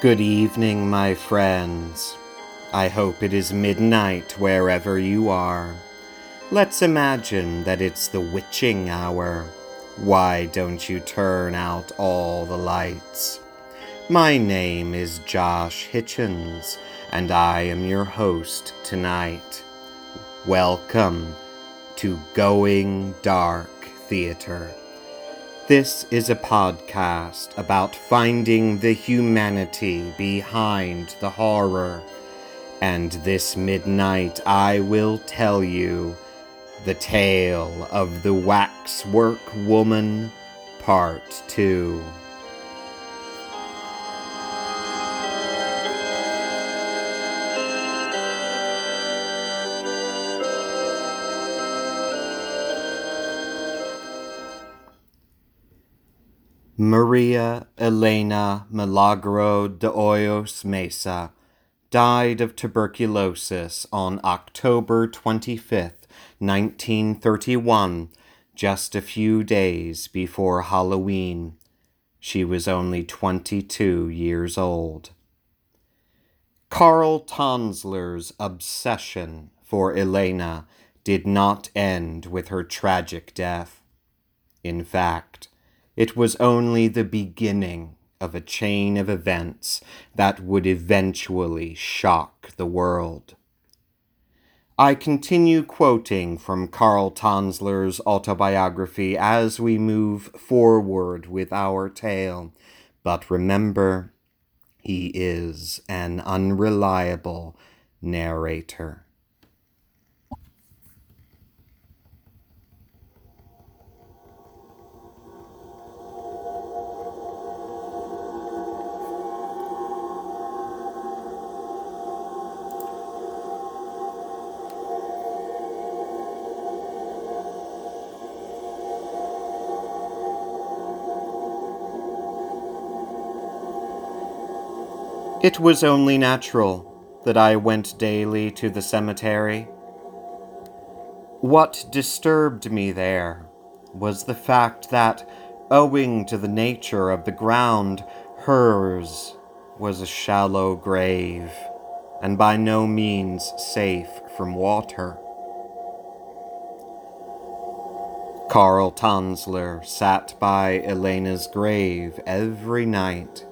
Good evening, my friends. I hope it is midnight wherever you are. Let's imagine that it's the witching hour. Why don't you turn out all the lights? My name is Josh Hitchens, and I am your host tonight. Welcome to Going Dark Theater. This is a podcast about finding the humanity behind the horror. And this midnight I will tell you the tale of the Waxwork Woman, Part 2. Maria Elena Milagro de Hoyos Mesa died of tuberculosis on October 25th, 1931, just a few days before Halloween. She was only 22 years old. Carl Tanzler's obsession for Elena did not end with her tragic death. In fact, it was only the beginning of a chain of events that would eventually shock the world. I continue quoting from Carl Tanzler's autobiography as we move forward with our tale, but remember, he is an unreliable narrator. It was only natural that I went daily to the cemetery. What disturbed me there was the fact that, owing to the nature of the ground, hers was a shallow grave, and by no means safe from water. Carl Tanzler sat by Elena's grave every night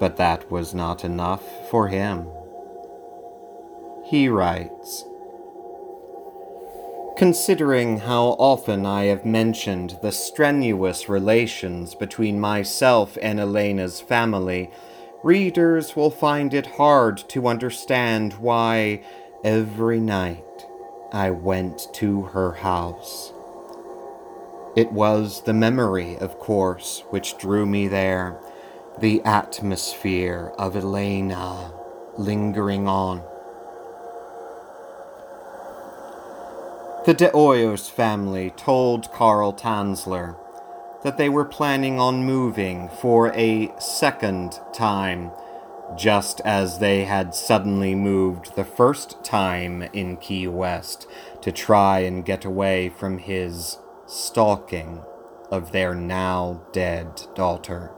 but that was not enough for him. He writes Considering how often I have mentioned the strenuous relations between myself and Elena's family, readers will find it hard to understand why every night I went to her house. It was the memory, of course, which drew me there the atmosphere of Elena lingering on. The De Hoyos family told Carl Tanzler that they were planning on moving for a second time, just as they had suddenly moved the first time in Key West to try and get away from his stalking of their now dead daughter.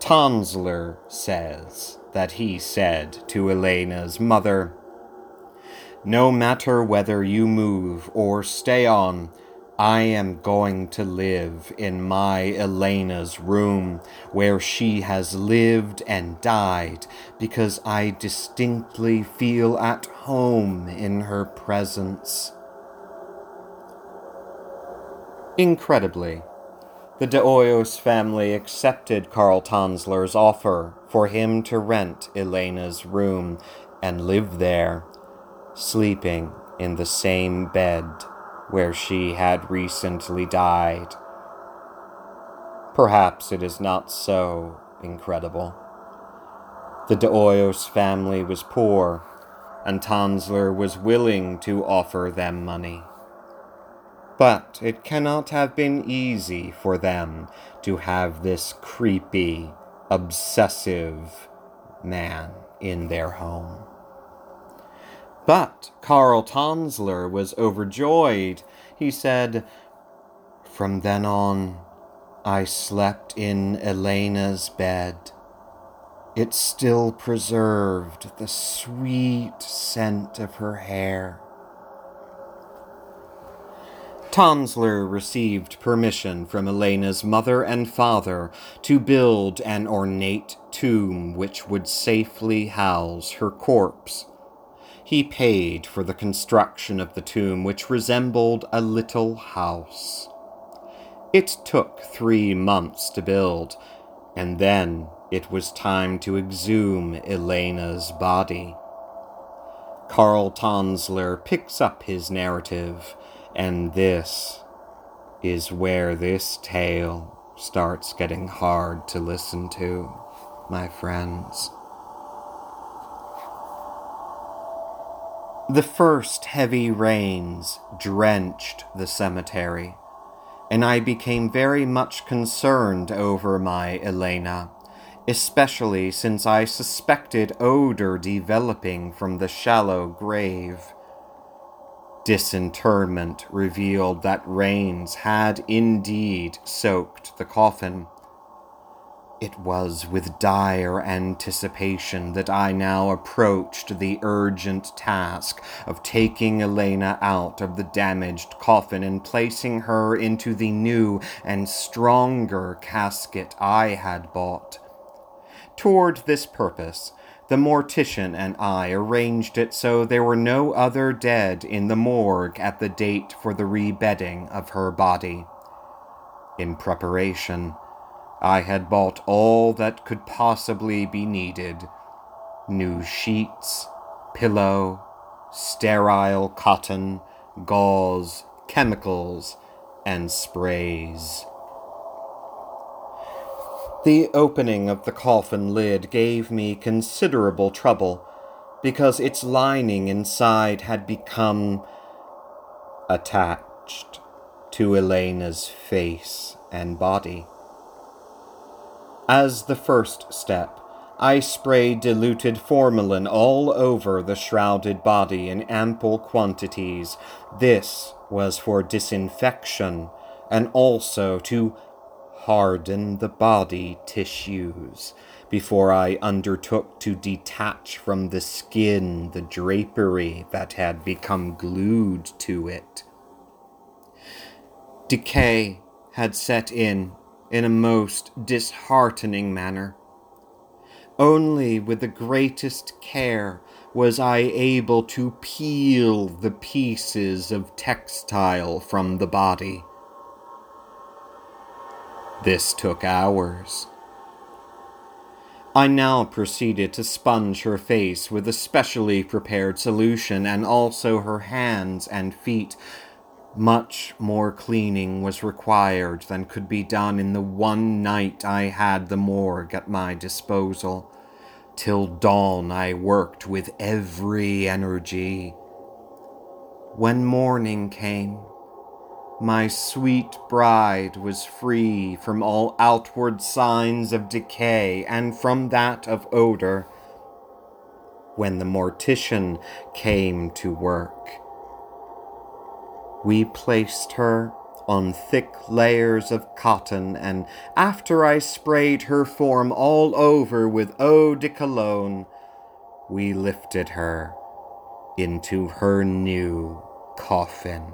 Tanzler says that he said to Elena's mother, No matter whether you move or stay on, I am going to live in my Elena's room where she has lived and died because I distinctly feel at home in her presence. Incredibly, the De family accepted Carl Tanzler's offer for him to rent Elena's room and live there, sleeping in the same bed where she had recently died. Perhaps it is not so incredible. The De family was poor, and Tanzler was willing to offer them money. But it cannot have been easy for them to have this creepy, obsessive man in their home. But Carl Tanzler was overjoyed. He said, From then on, I slept in Elena's bed It still preserved the sweet scent of her hair. Tanzler received permission from Elena's mother and father to build an ornate tomb which would safely house her corpse. He paid for the construction of the tomb, which resembled a little house. It took three months to build, and then it was time to exhume Elena's body. Karl Tanzler picks up his narrative, and this is where this tale starts getting hard to listen to, my friends. The first heavy rains drenched the cemetery, and I became very much concerned over my Elena especially since I suspected odor developing from the shallow grave. Disinterment revealed that rains had indeed soaked the coffin. It was with dire anticipation that I now approached the urgent task of taking Elena out of the damaged coffin and placing her into the new and stronger casket I had bought. Toward this purpose, the mortician and I arranged it so there were no other dead in the morgue at the date for the rebedding of her body. In preparation, I had bought all that could possibly be needed new sheets, pillow, sterile cotton, gauze, chemicals, and sprays. The opening of the coffin lid gave me considerable trouble because its lining inside had become attached to Elena's face and body. As the first step, I sprayed diluted formalin all over the shrouded body in ample quantities. This was for disinfection and also to harden the body tissues before I undertook to detach from the skin the drapery that had become glued to it. Decay had set in in a most disheartening manner. Only with the greatest care was I able to peel the pieces of textile from the body. This took hours. I now proceeded to sponge her face with a specially prepared solution and also her hands and feet. Much more cleaning was required than could be done in the one night I had the morgue at my disposal. Till dawn I worked with every energy. When morning came, my sweet bride was free from all outward signs of decay and from that of odor. When the mortician came to work, we placed her on thick layers of cotton, and after I sprayed her form all over with eau de cologne, we lifted her into her new coffin.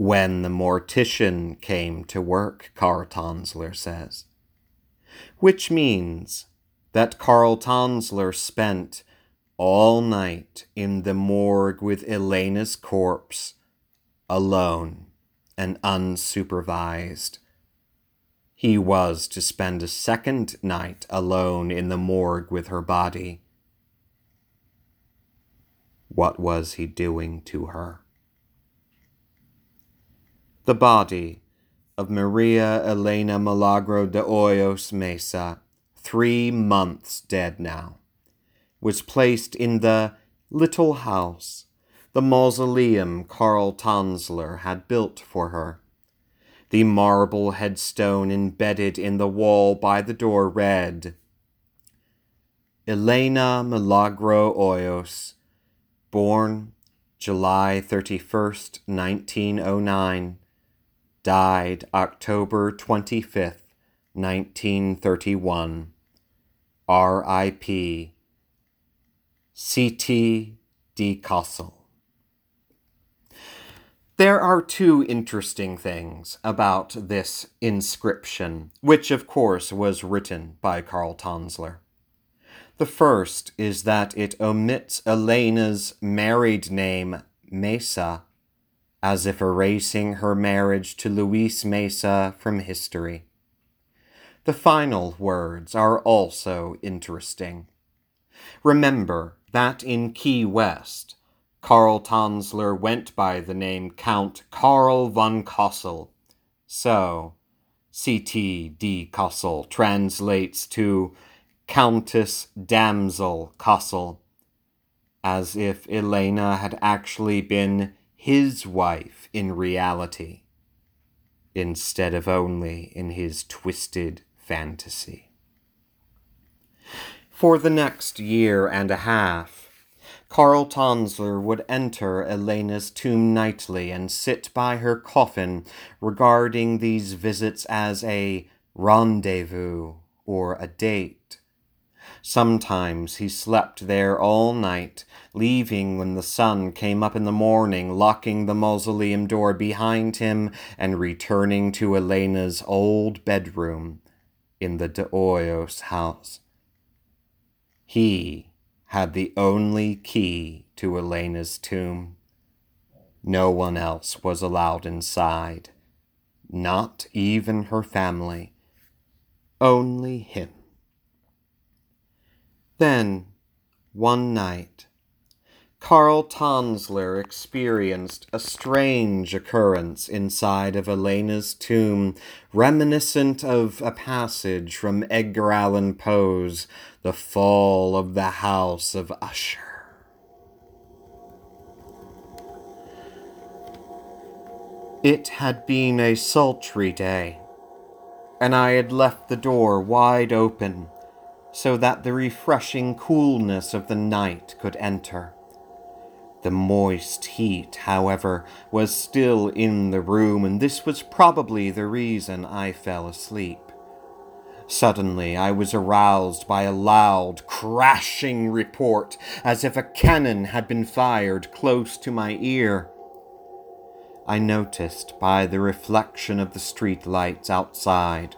When the mortician came to work, Karl Tanzler says. Which means that Karl Tanzler spent all night in the morgue with Elena's corpse, alone and unsupervised. He was to spend a second night alone in the morgue with her body. What was he doing to her? The body of Maria Elena Milagro de Hoyos Mesa, three months dead now, was placed in the little house, the mausoleum Karl Tanzler had built for her. The marble headstone embedded in the wall by the door read, Elena Milagro Hoyos, born July 31st, 1909 died October 25th, 1931. R.I.P. C.T. D. There are two interesting things about this inscription, which of course was written by Carl Tanzler. The first is that it omits Elena's married name, Mesa, as if erasing her marriage to Luis Mesa from history. The final words are also interesting. Remember that in Key West, Karl Tanzler went by the name Count Karl von Cosel. So, C.T.D. D. Cosel translates to Countess Damsel Cosel, as if Elena had actually been his wife in reality, instead of only in his twisted fantasy. For the next year and a half, Karl Tanzler would enter Elena's tomb nightly and sit by her coffin, regarding these visits as a rendezvous or a date. Sometimes he slept there all night, leaving when the sun came up in the morning, locking the mausoleum door behind him, and returning to Elena's old bedroom in the de Hoyos house. He had the only key to Elena's tomb. No one else was allowed inside, not even her family, only him. Then, one night, Karl Tanzler experienced a strange occurrence inside of Elena's tomb, reminiscent of a passage from Edgar Allan Poe's The Fall of the House of Usher. It had been a sultry day, and I had left the door wide open so that the refreshing coolness of the night could enter. The moist heat, however, was still in the room, and this was probably the reason I fell asleep. Suddenly I was aroused by a loud, crashing report, as if a cannon had been fired close to my ear. I noticed by the reflection of the street lights outside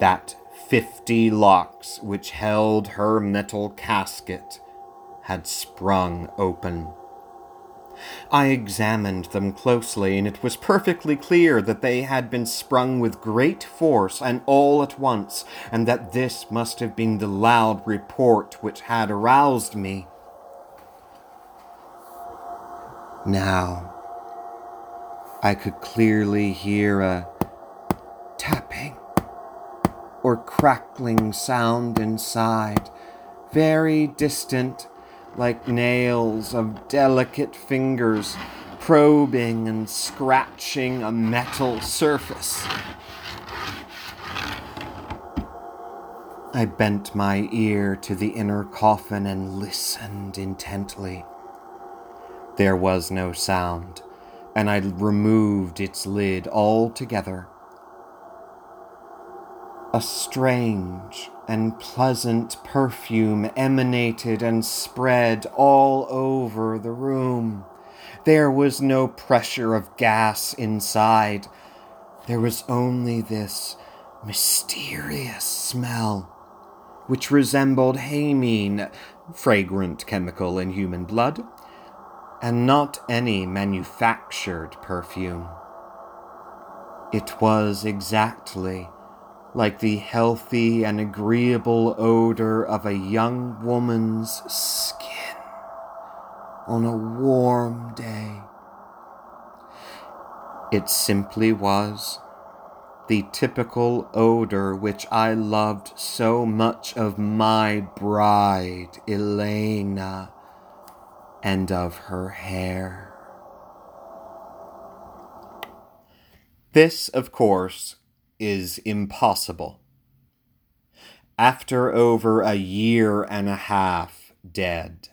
that fifty locks which held her metal casket had sprung open. I examined them closely, and it was perfectly clear that they had been sprung with great force and all at once, and that this must have been the loud report which had aroused me. Now, I could clearly hear a tapping or crackling sound inside, very distant like nails of delicate fingers probing and scratching a metal surface. I bent my ear to the inner coffin and listened intently. There was no sound, and I removed its lid altogether. A strange, and pleasant perfume emanated and spread all over the room. There was no pressure of gas inside. There was only this mysterious smell, which resembled hamine, fragrant chemical in human blood, and not any manufactured perfume. It was exactly like the healthy and agreeable odor of a young woman's skin on a warm day. It simply was the typical odor which I loved so much of my bride, Elena, and of her hair. This, of course, is impossible. After over a year and a half dead,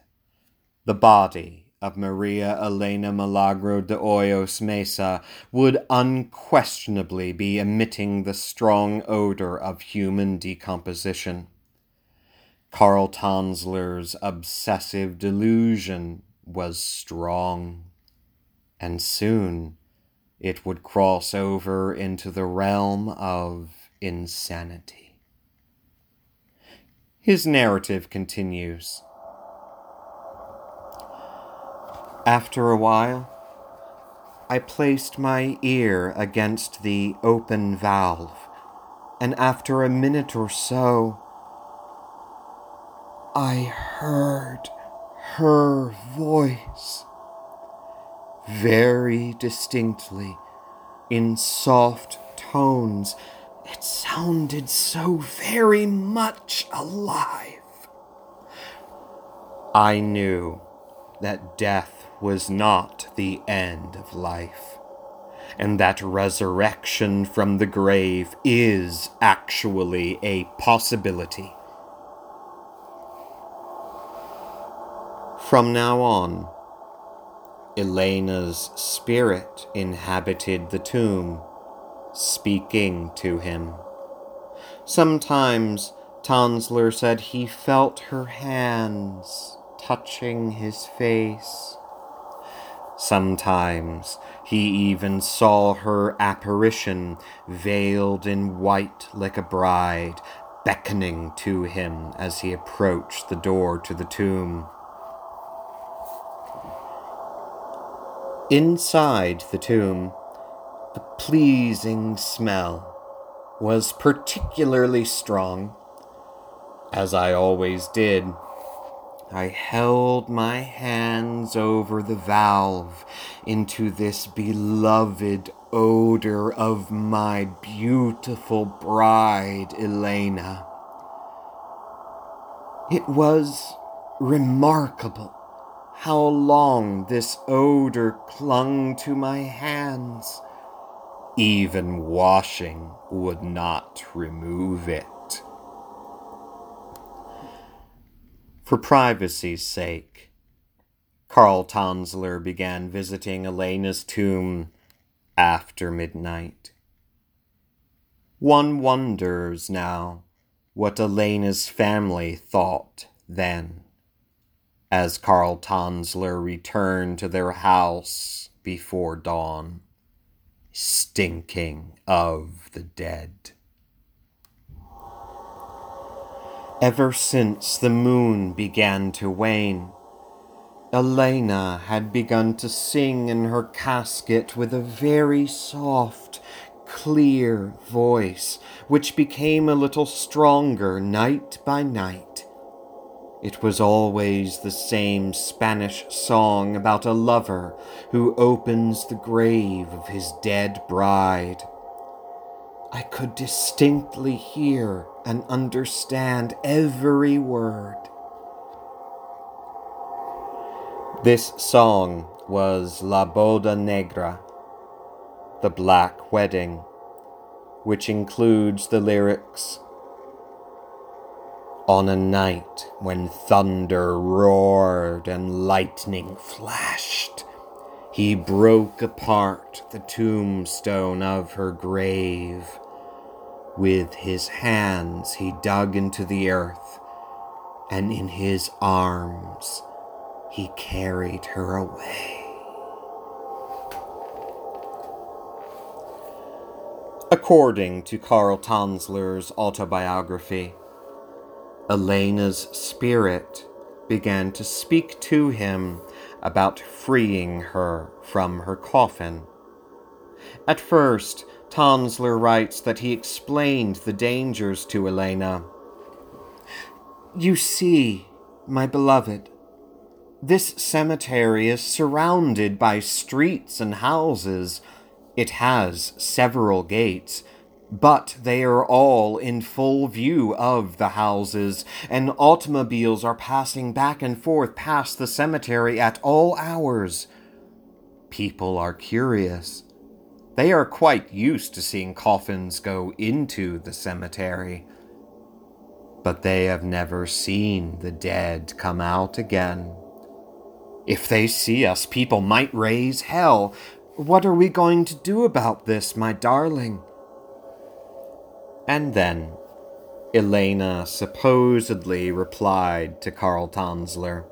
the body of Maria Elena Milagro de Hoyos Mesa would unquestionably be emitting the strong odor of human decomposition. Karl Tanzler's obsessive delusion was strong, and soon it would cross over into the realm of insanity. His narrative continues. After a while, I placed my ear against the open valve, and after a minute or so, I heard her voice very distinctly in soft tones. It sounded so very much alive. I knew that death was not the end of life, and that resurrection from the grave is actually a possibility. From now on, Elena's spirit inhabited the tomb, speaking to him. Sometimes Tanzler said he felt her hands touching his face. Sometimes he even saw her apparition, veiled in white like a bride, beckoning to him as he approached the door to the tomb. Inside the tomb, the pleasing smell was particularly strong. As I always did, I held my hands over the valve into this beloved odor of my beautiful bride, Elena. It was remarkable how long this odor clung to my hands. Even washing would not remove it. For privacy's sake, Karl Tanzler began visiting Elena's tomb after midnight. One wonders now what Elena's family thought then as Karl Tanzler returned to their house before dawn, stinking of the dead. Ever since the moon began to wane, Elena had begun to sing in her casket with a very soft, clear voice, which became a little stronger night by night it was always the same Spanish song about a lover who opens the grave of his dead bride. I could distinctly hear and understand every word. This song was La Boda Negra, the Black Wedding, which includes the lyrics on a night when thunder roared and lightning flashed, he broke apart the tombstone of her grave. With his hands he dug into the earth, and in his arms he carried her away. According to Karl Tanzler's autobiography, Elena's spirit began to speak to him about freeing her from her coffin. At first, Tanzler writes that he explained the dangers to Elena. You see, my beloved, this cemetery is surrounded by streets and houses. It has several gates, but they are all in full view of the houses, and automobiles are passing back and forth past the cemetery at all hours. People are curious. They are quite used to seeing coffins go into the cemetery. But they have never seen the dead come out again. If they see us, people might raise hell. What are we going to do about this, my darling? And then Elena supposedly replied to Karl Tanzler.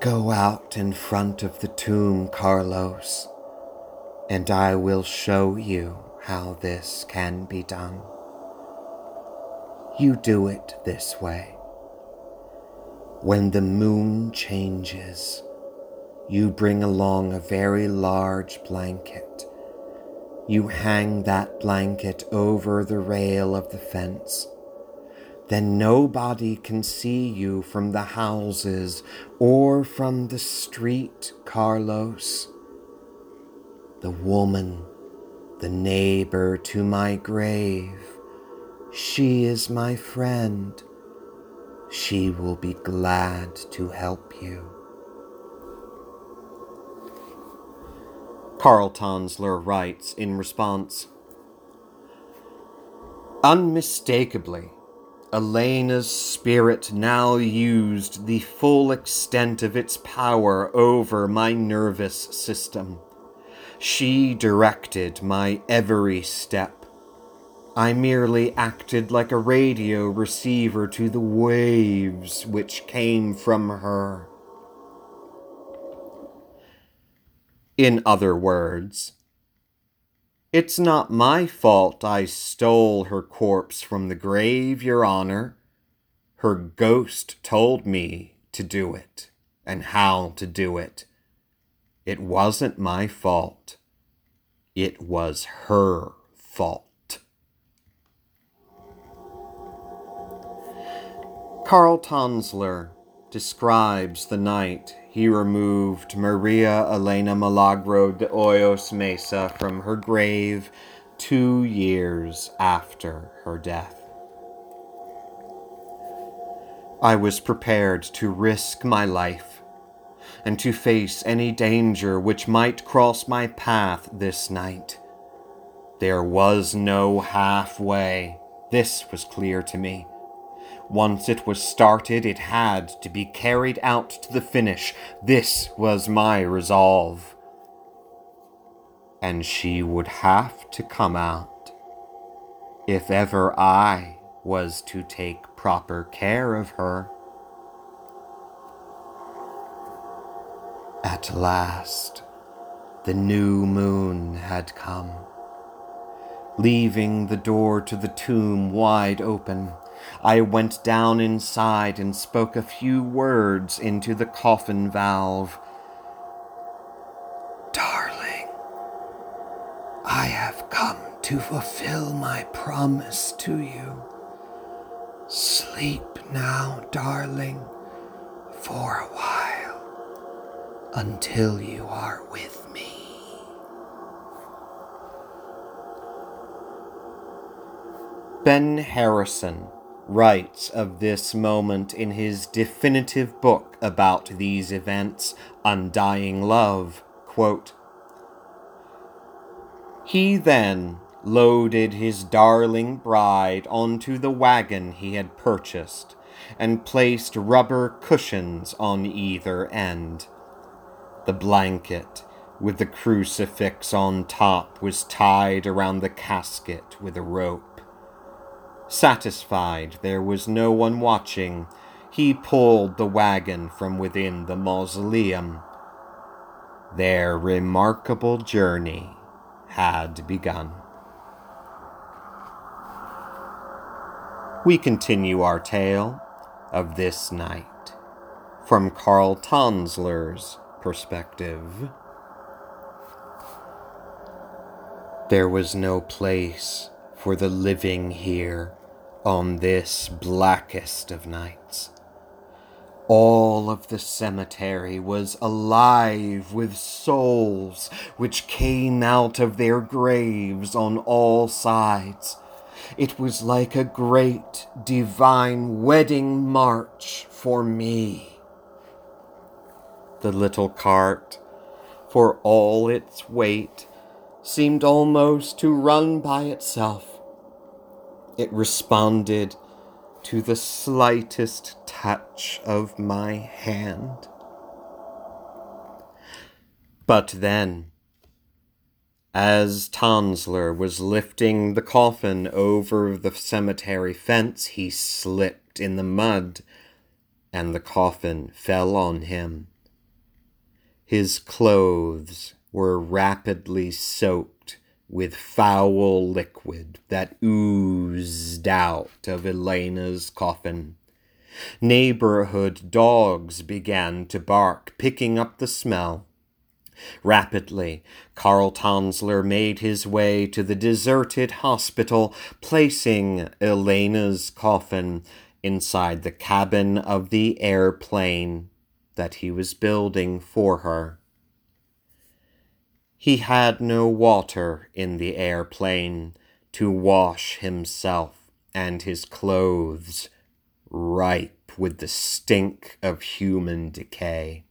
Go out in front of the tomb, Carlos, and I will show you how this can be done. You do it this way. When the moon changes, you bring along a very large blanket. You hang that blanket over the rail of the fence. Then nobody can see you from the houses or from the street, Carlos. The woman, the neighbor to my grave, she is my friend. She will be glad to help you. Karl Tanzler writes in response Unmistakably, Elena's spirit now used the full extent of its power over my nervous system. She directed my every step I merely acted like a radio receiver to the waves which came from her. In other words, it's not my fault I stole her corpse from the grave, Your Honor. Her ghost told me to do it and how to do it. It wasn't my fault. It was her fault. Karl Tanzler describes the night he removed Maria Elena Milagro de Hoyos Mesa from her grave two years after her death. I was prepared to risk my life and to face any danger which might cross my path this night. There was no halfway. This was clear to me. Once it was started, it had to be carried out to the finish. This was my resolve. And she would have to come out if ever I was to take proper care of her. At last, the new moon had come, leaving the door to the tomb wide open. I went down inside and spoke a few words into the coffin valve. Darling, I have come to fulfill my promise to you. Sleep now, darling, for a while, until you are with me. Ben Harrison writes of this moment in his definitive book about these events, Undying Love. Quote, he then loaded his darling bride onto the wagon he had purchased and placed rubber cushions on either end. The blanket with the crucifix on top was tied around the casket with a rope. Satisfied there was no one watching, he pulled the wagon from within the mausoleum. Their remarkable journey had begun. We continue our tale of this night from Karl Tanzler's perspective. There was no place for the living here on this blackest of nights. All of the cemetery was alive with souls which came out of their graves on all sides. It was like a great divine wedding march for me. The little cart, for all its weight, seemed almost to run by itself it responded to the slightest touch of my hand. But then, as Tanzler was lifting the coffin over the cemetery fence, he slipped in the mud, and the coffin fell on him. His clothes were rapidly soaked with foul liquid that oozed out of Elena's coffin. Neighborhood dogs began to bark, picking up the smell. Rapidly, Karl Tanzler made his way to the deserted hospital, placing Elena's coffin inside the cabin of the airplane that he was building for her. He had no water in the airplane to wash himself and his clothes, ripe with the stink of human decay.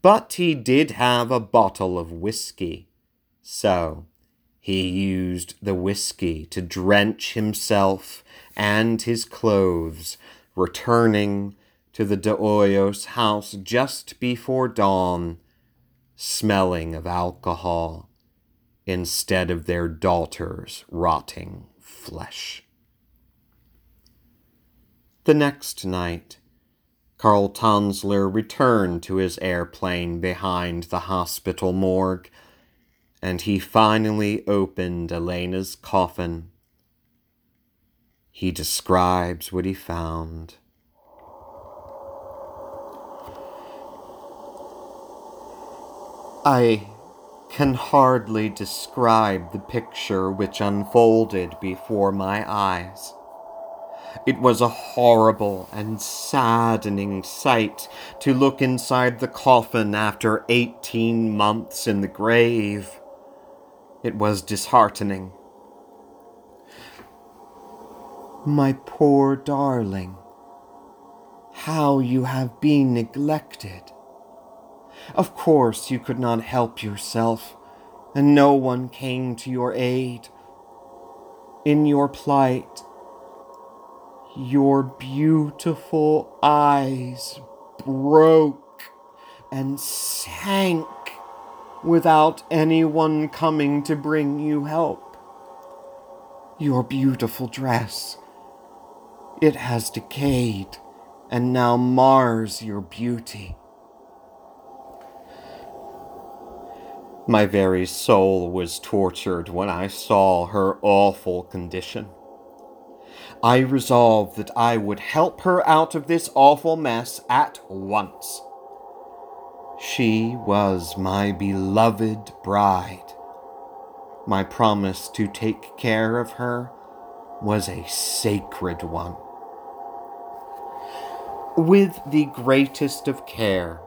But he did have a bottle of whiskey, so he used the whiskey to drench himself and his clothes, returning to the De house just before dawn smelling of alcohol instead of their daughter's rotting flesh. The next night, Karl Tanzler returned to his airplane behind the hospital morgue, and he finally opened Elena's coffin. He describes what he found. I can hardly describe the picture which unfolded before my eyes. It was a horrible and saddening sight to look inside the coffin after eighteen months in the grave. It was disheartening. My poor darling, how you have been neglected. Of course, you could not help yourself, and no one came to your aid. In your plight, your beautiful eyes broke and sank without anyone coming to bring you help. Your beautiful dress, it has decayed and now mars your beauty. My very soul was tortured when I saw her awful condition. I resolved that I would help her out of this awful mess at once. She was my beloved bride. My promise to take care of her was a sacred one. With the greatest of care,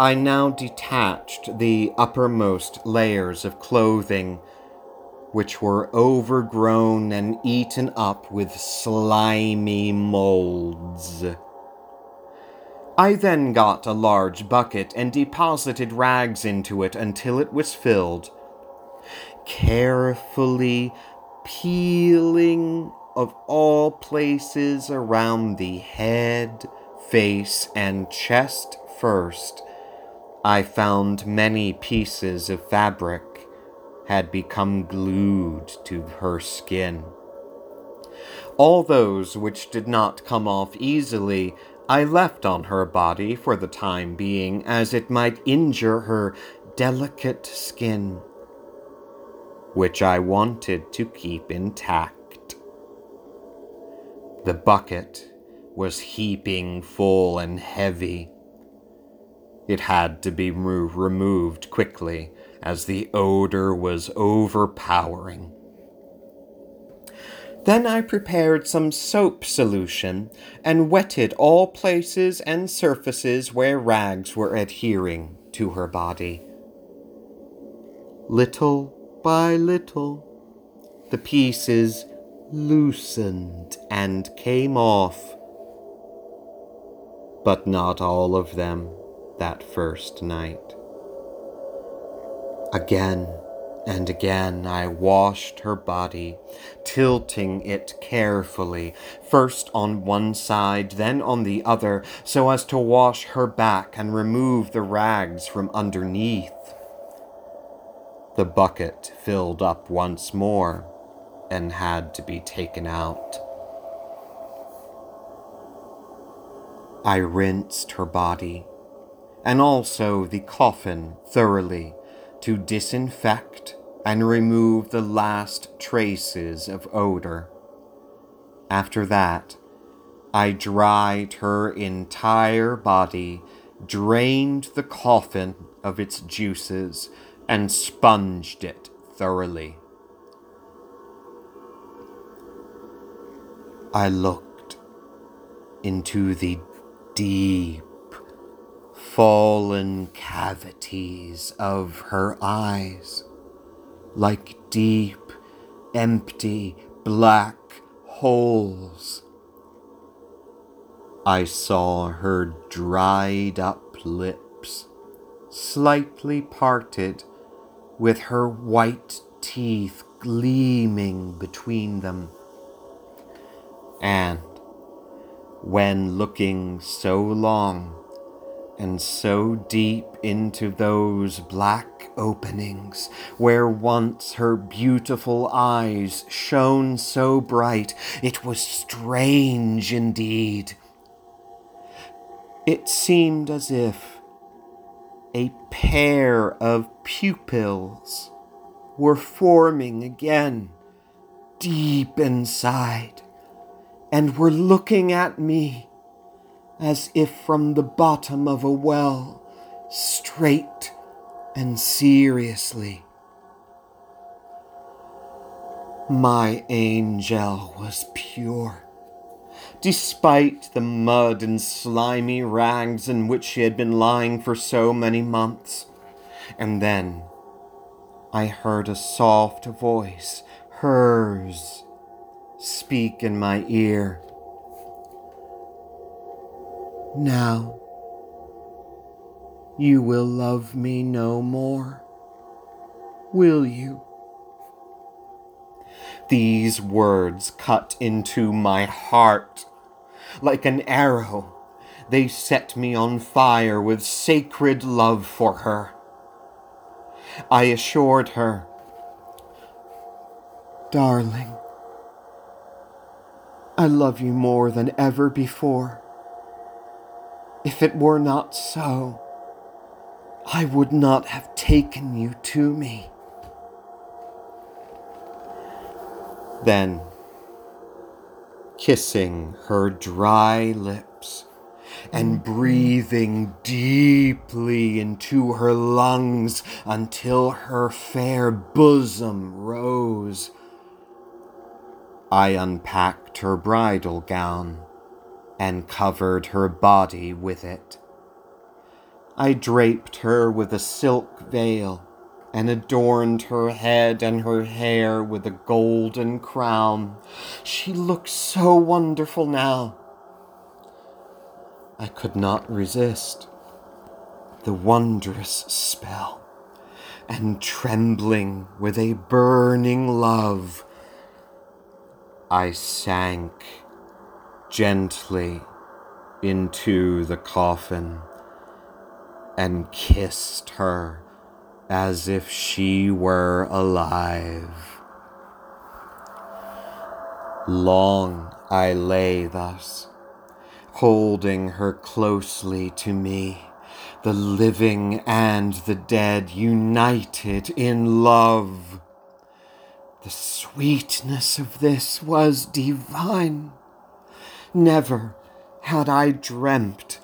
I now detached the uppermost layers of clothing, which were overgrown and eaten up with slimy molds. I then got a large bucket and deposited rags into it until it was filled, carefully peeling of all places around the head, face, and chest first I found many pieces of fabric had become glued to her skin. All those which did not come off easily I left on her body for the time being, as it might injure her delicate skin, which I wanted to keep intact. The bucket was heaping full and heavy it had to be removed quickly, as the odor was overpowering. Then I prepared some soap solution and wetted all places and surfaces where rags were adhering to her body. Little by little, the pieces loosened and came off, but not all of them that first night. Again And again I washed her body, tilting it carefully, first on one side, then on the other, so as to wash her back and remove the rags from underneath. The bucket filled up once more and had to be taken out. I rinsed her body and also the coffin thoroughly to disinfect and remove the last traces of odor. After that, I dried her entire body, drained the coffin of its juices, and sponged it thoroughly. I looked into the deep fallen cavities of her eyes like deep, empty, black holes. I saw her dried up lips, slightly parted, with her white teeth gleaming between them. And when looking so long and so deep into those black openings where once her beautiful eyes shone so bright, it was strange indeed. It seemed as if a pair of pupils were forming again deep inside and were looking at me as if from the bottom of a well, straight and seriously. My angel was pure, despite the mud and slimy rags in which she had been lying for so many months. And then I heard a soft voice, hers, speak in my ear. Now, you will love me no more, will you? These words cut into my heart like an arrow. They set me on fire with sacred love for her. I assured her, Darling, I love you more than ever before. If it were not so, I would not have taken you to me. Then, kissing her dry lips and breathing deeply into her lungs until her fair bosom rose, I unpacked her bridal gown and covered her body with it. I draped her with a silk veil and adorned her head and her hair with a golden crown. She looked so wonderful now. I could not resist the wondrous spell, and trembling with a burning love, I sank gently into the coffin and kissed her as if she were alive. Long I lay thus, holding her closely to me, the living and the dead united in love. The sweetness of this was divine. Never had I dreamt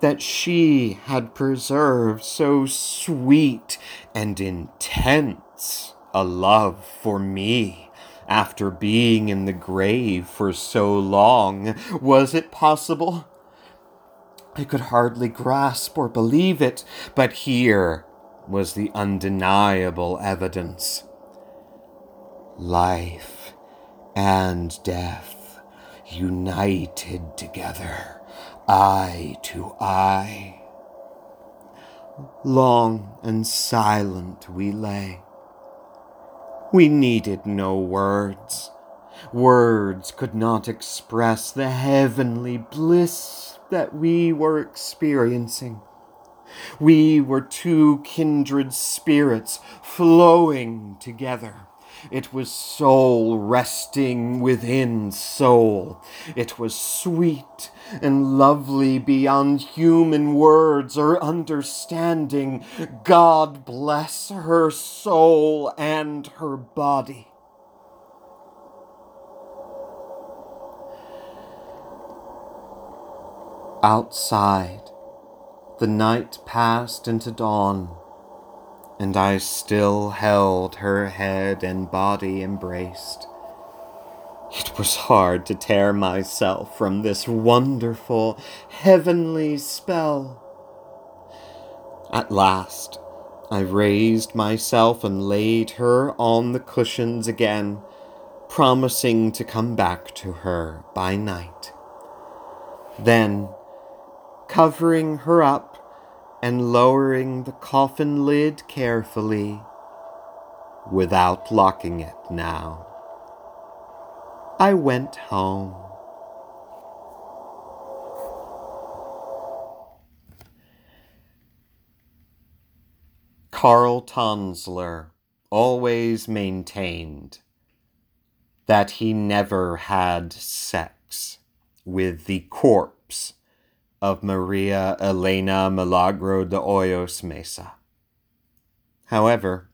that she had preserved so sweet and intense a love for me after being in the grave for so long. Was it possible? I could hardly grasp or believe it, but here was the undeniable evidence. Life and death united together, eye to eye. Long and silent we lay, We needed no words. Words could not express the heavenly bliss that we were experiencing. We were two kindred spirits flowing together. It was soul resting within soul. It was sweet and lovely beyond human words or understanding. God bless her soul and her body. Outside, the night passed into dawn, and I still held her head and body embraced. It was hard to tear myself from this wonderful, heavenly spell. At last, I raised myself and laid her on the cushions again, promising to come back to her by night. Then, covering her up and lowering the coffin lid carefully, without locking it now. I went home. Carl Tanzler always maintained that he never had sex with the corpse of Maria Elena Milagro de Hoyos Mesa. However,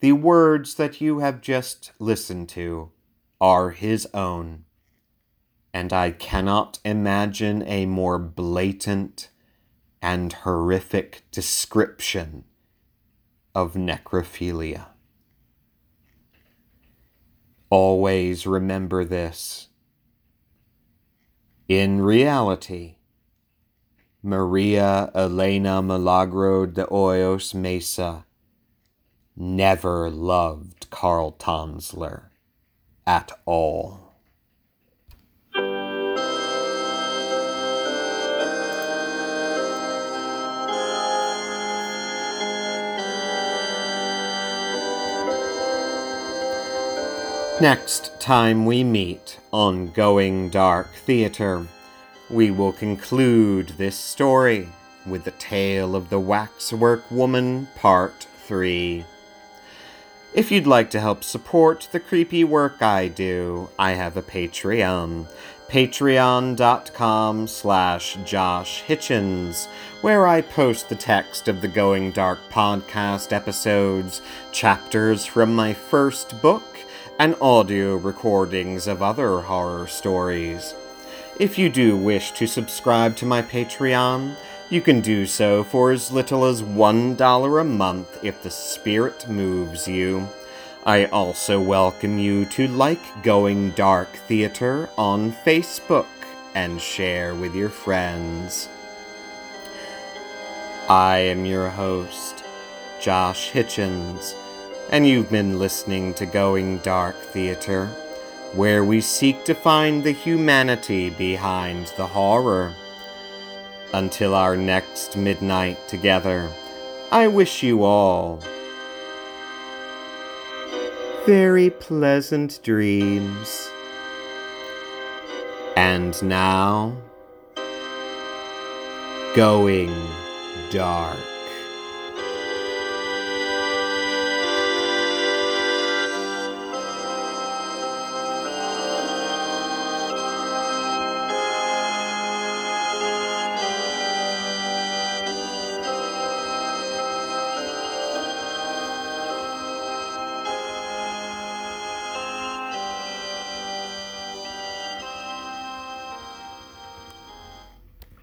the words that you have just listened to are his own, and I cannot imagine a more blatant and horrific description of necrophilia. Always remember this. In reality, Maria Elena Milagro de Hoyos Mesa never loved Carl Tanzler at all. Next time we meet on Going Dark Theatre, we will conclude this story with the tale of the Waxwork Woman, Part 3. If you'd like to help support the creepy work I do, I have a Patreon. Patreon.com slash Josh Hitchens, where I post the text of the Going Dark podcast episodes, chapters from my first book, and audio recordings of other horror stories. If you do wish to subscribe to my Patreon, you can do so for as little as $1 a month if the spirit moves you. I also welcome you to like Going Dark Theater on Facebook and share with your friends. I am your host, Josh Hitchens, and you've been listening to Going Dark Theater where we seek to find the humanity behind the horror. Until our next midnight together, I wish you all very pleasant dreams. And now, going dark.